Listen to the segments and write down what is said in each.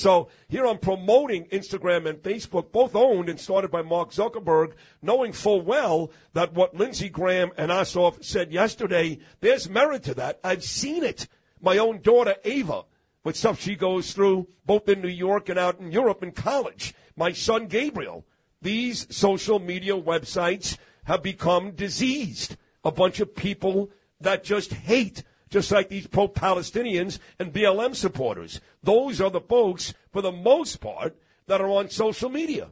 So here I'm promoting Instagram and Facebook, both owned and started by Mark Zuckerberg, knowing full well that what Lindsey Graham and Ossoff said yesterday, there's merit to that. I've seen it. My own daughter, Ava, with stuff she goes through, both in New York and out in Europe in college. My son, Gabriel. These social media websites have become diseased. A bunch of people that just hate, just like these pro Palestinians and BLM supporters. Those are the folks, for the most part, that are on social media.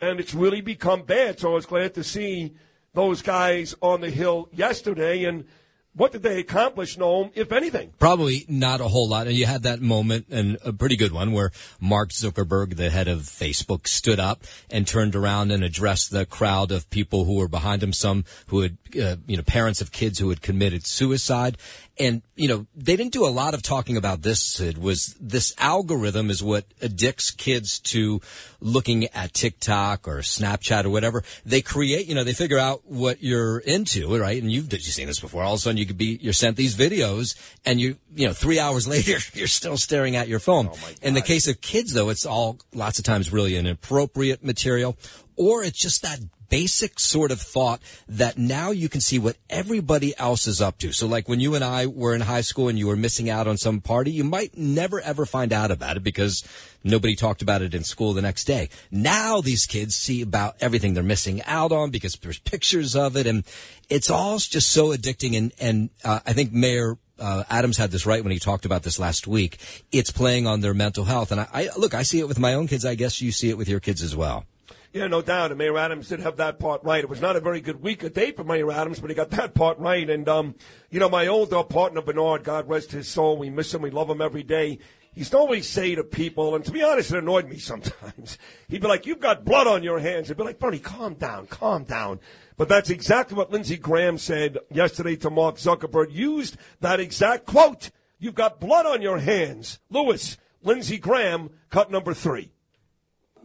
And it's really become bad. So I was glad to see those guys on the Hill yesterday. And what did they accomplish, Noam, if anything? Probably not a whole lot. And you had that moment, and a pretty good one, where Mark Zuckerberg, the head of Facebook, stood up and turned around and addressed the crowd of people who were behind him, some who had, uh, you know, parents of kids who had committed suicide and you know they didn't do a lot of talking about this sid was this algorithm is what addicts kids to looking at tiktok or snapchat or whatever. They create you know they figure out what you're into right? And you've, you've seen this before. All of a sudden you could be you're sent these videos and you you know three hours later you're still staring at your phone. Oh in the case of kids though it's all lots of times really inappropriate material or it's just that basic sort of thought that now you can see what everybody else is up to. So like when you and I were in high school and you were missing out on some party, you might never ever find out about it because nobody talked about it in school the next day. Now these kids see about everything they're missing out on because there's pictures of it and it's all just so addicting. And, and uh, I think Mayor uh, Adams had this right when he talked about this last week. It's playing on their mental health. And I, I look, I see it with my own kids. I guess you see it with your kids as well. Yeah, no doubt. And Mayor Adams did have that part right. It was not a very good week of day for Mayor Adams, but he got that part right. And, um, you know, my old uh, partner, Bernard, God rest his soul, we miss him, we love him every day. He used to always say to people, and to be honest, it annoyed me sometimes. He'd be like, You've got blood on your hands. I'd be like, Bernie, calm down, calm down. But that's exactly what Lindsey Graham said yesterday to Mark Zuckerberg. Used that exact quote. You've got blood on your hands. Lewis, Lindsey Graham, cut number three.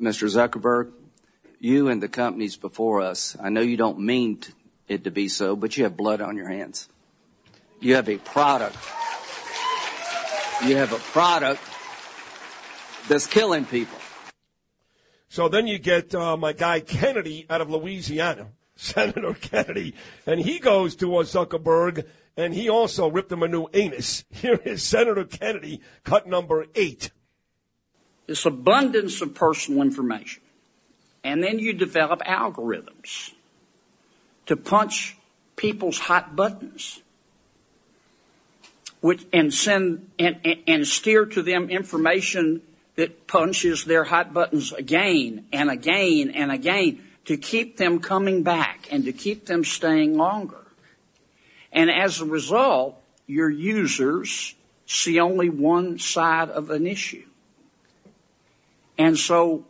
Mr. Zuckerberg, you and the companies before us, I know you don't mean it to be so, but you have blood on your hands. You have a product. You have a product that's killing people. So then you get uh, my guy Kennedy out of Louisiana, Senator Kennedy, and he goes to Zuckerberg, and he also ripped him a new anus. Here is Senator Kennedy, cut number eight. This abundance of personal information and then you develop algorithms to punch people's hot buttons which, and send and, and steer to them information that punches their hot buttons again and again and again to keep them coming back and to keep them staying longer. And as a result, your users see only one side of an issue. And so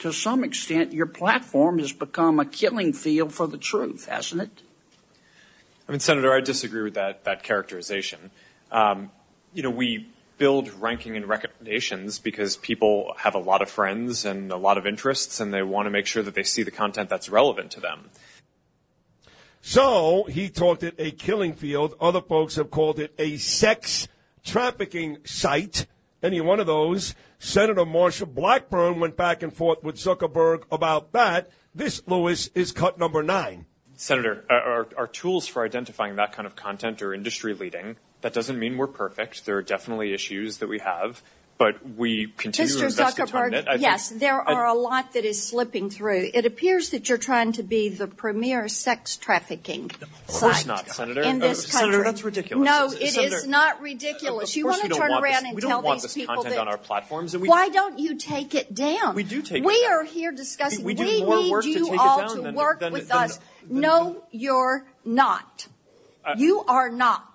to some extent, your platform has become a killing field for the truth, hasn't it? I mean, Senator, I disagree with that, that characterization. Um, you know, we build ranking and recommendations because people have a lot of friends and a lot of interests, and they want to make sure that they see the content that's relevant to them. So he talked it a killing field. Other folks have called it a sex trafficking site. Any one of those. Senator Marsha Blackburn went back and forth with Zuckerberg about that. This, Lewis, is cut number nine. Senator, our, our, tools for identifying that kind of content are industry leading. That doesn't mean we're perfect. There are definitely issues that we have but we continue Mr. to invest Zuckerberg, a ton yes, think, there are a lot that is slipping through. It appears that you're trying to be the premier sex trafficking of course not, Senator. In this uh, country. Senator, that's ridiculous. No, S- it Senator, is not ridiculous. You want to turn around this, and we tell don't want these this people content that, on our platforms. And we, why don't you take it down? We do take we it down. are here discussing. We, we we need you to all to than, work than, with than, us. Than, no, you're not. Uh, you are not.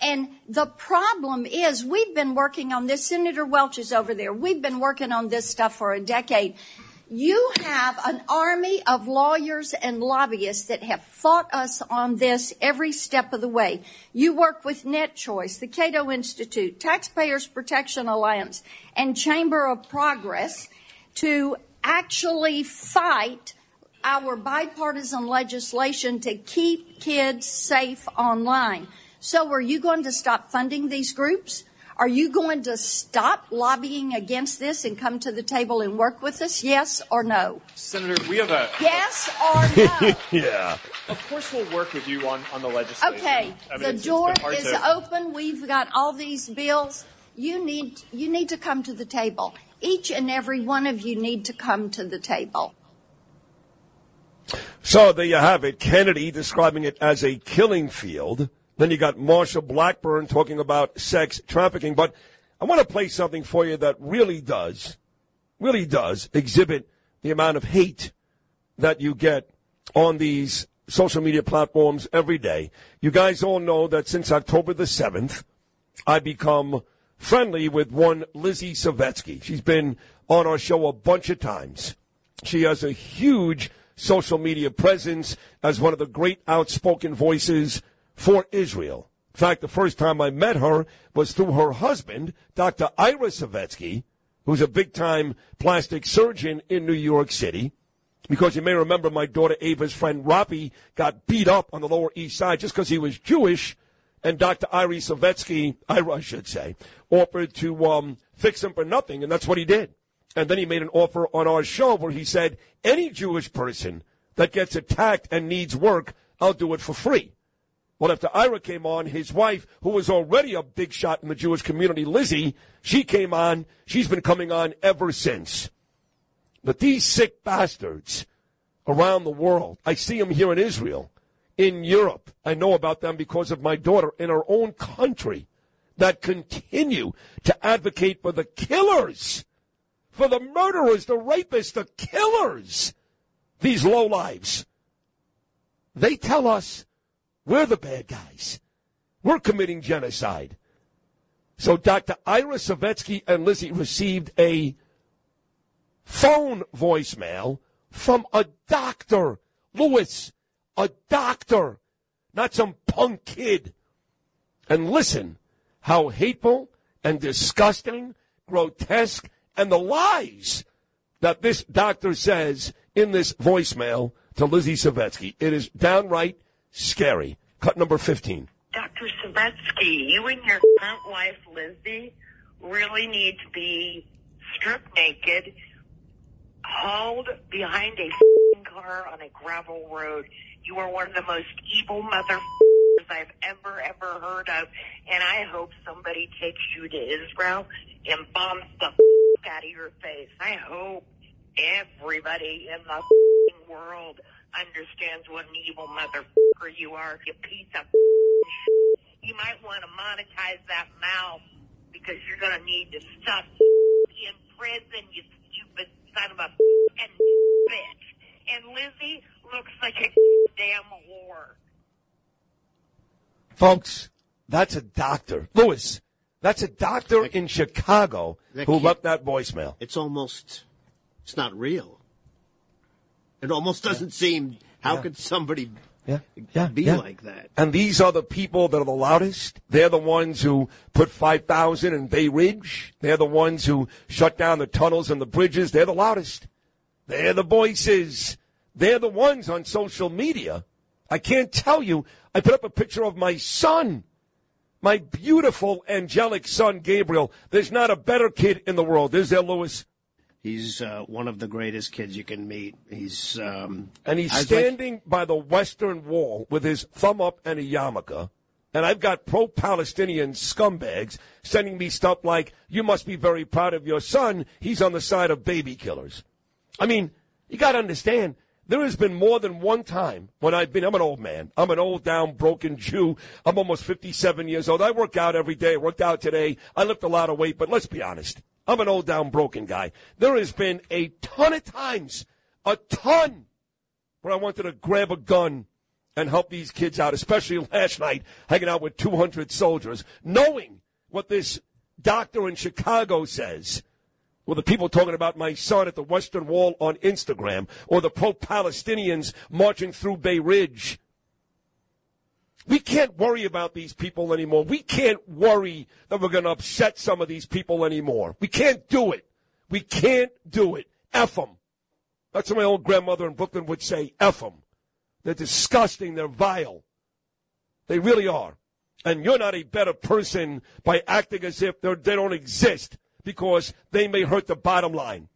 And the problem is we've been working on this. Senator Welch is over there. We've been working on this stuff for a decade. You have an army of lawyers and lobbyists that have fought us on this every step of the way. You work with NetChoice, the Cato Institute, Taxpayers Protection Alliance, and Chamber of Progress to actually fight our bipartisan legislation to keep kids safe online. So are you going to stop funding these groups? Are you going to stop lobbying against this and come to the table and work with us? Yes or no? Senator, we have a. Yes or no? yeah. Of course, we'll work with you on, on the legislation. Okay, I mean, the it's- it's door been is to- open. We've got all these bills. You need, you need to come to the table. Each and every one of you need to come to the table. So there you have it. Kennedy describing it as a killing field. Then you got Marsha Blackburn talking about sex trafficking. But I want to play something for you that really does, really does exhibit the amount of hate that you get on these social media platforms every day. You guys all know that since October the 7th, I become friendly with one Lizzie Savetsky. She's been on our show a bunch of times. She has a huge social media presence as one of the great outspoken voices for Israel. In fact, the first time I met her was through her husband, Dr. Ira Savetsky, who's a big time plastic surgeon in New York City. Because you may remember my daughter Ava's friend Rafi got beat up on the Lower East Side just because he was Jewish, and Dr. Iri Savetsky, Ira, I should say, offered to um, fix him for nothing, and that's what he did. And then he made an offer on our show where he said, any Jewish person that gets attacked and needs work, I'll do it for free. Well, after Ira came on, his wife, who was already a big shot in the Jewish community, Lizzie, she came on. She's been coming on ever since. But these sick bastards around the world, I see them here in Israel, in Europe. I know about them because of my daughter in our own country that continue to advocate for the killers, for the murderers, the rapists, the killers, these lowlives. They tell us we're the bad guys. We're committing genocide. So Dr. Ira Savetsky and Lizzie received a phone voicemail from a doctor. Lewis, a doctor, not some punk kid. And listen how hateful and disgusting, grotesque, and the lies that this doctor says in this voicemail to Lizzie Savetsky. It is downright scary. Cut number 15. Dr. Savetsky, you and your current wife, Lizzie, really need to be stripped naked, hauled behind a car on a gravel road. You are one of the most evil motherfuckers I've ever, ever heard of, and I hope somebody takes you to Israel and bombs the out of your face. I hope everybody in the world understands what an evil motherfucker you are, you piece of shit. You might want to monetize that mouth because you're going to need to stuff in prison, you stupid son of a and bitch. And Lizzie looks like a damn whore. Folks, that's a doctor. Lewis, that's a doctor in Chicago who can't- left that voicemail. It's almost, it's not real. It almost doesn't seem. How Yeah. could somebody Yeah, yeah, be yeah. like that? And these are the people that are the loudest. They're the ones who put 5,000 in Bay Ridge. They're the ones who shut down the tunnels and the bridges. They're the loudest. They're the voices. They're the ones on social media. I can't tell you. I put up a picture of my son, my beautiful angelic son, Gabriel. There's not a better kid in the world. Is there, Lewis? He's uh, one of the greatest kids you can meet. He's um, And he's standing by the western wall with his thumb up and a yarmulke. And I've got pro Palestinian scumbags sending me stuff like, you must be very proud of your son. He's on the side of baby killers. I mean, you got to understand, there has been more than one time when I've been, I'm an old man. I'm an old, down, broken Jew. I'm almost 57 years old. I work out every day. I worked out today. I lift a lot of weight, but let's be honest. I'm an old, down, broken guy. There has been a ton of times, a ton, where I wanted to grab a gun and help these kids out, especially last night, hanging out with 200 soldiers, knowing what this doctor in Chicago says. Well, the people talking about my son at the Western Wall on Instagram, or the pro Palestinians marching through Bay Ridge. We can't worry about these people anymore. We can't worry that we're going to upset some of these people anymore. We can't do it. We can't do it. F them. That's what my old grandmother in Brooklyn would say. F them. They're disgusting. They're vile. They really are. And you're not a better person by acting as if they're, don't exist because they may hurt the bottom line.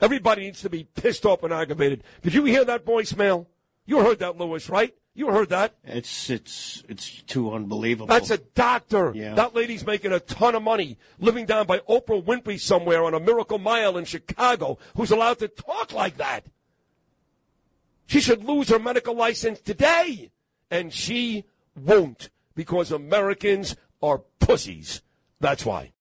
Everybody needs to be pissed off and aggravated. Did you hear that voicemail? You heard that, Lewis, right? You heard that. It's it's it's too unbelievable. That's a doctor. Yeah. That lady's making a ton of money living down by Oprah Winfrey somewhere on a Miracle Mile in Chicago who's allowed to talk like that. She should lose her medical license today. And she won't because Americans are pussies. That's why.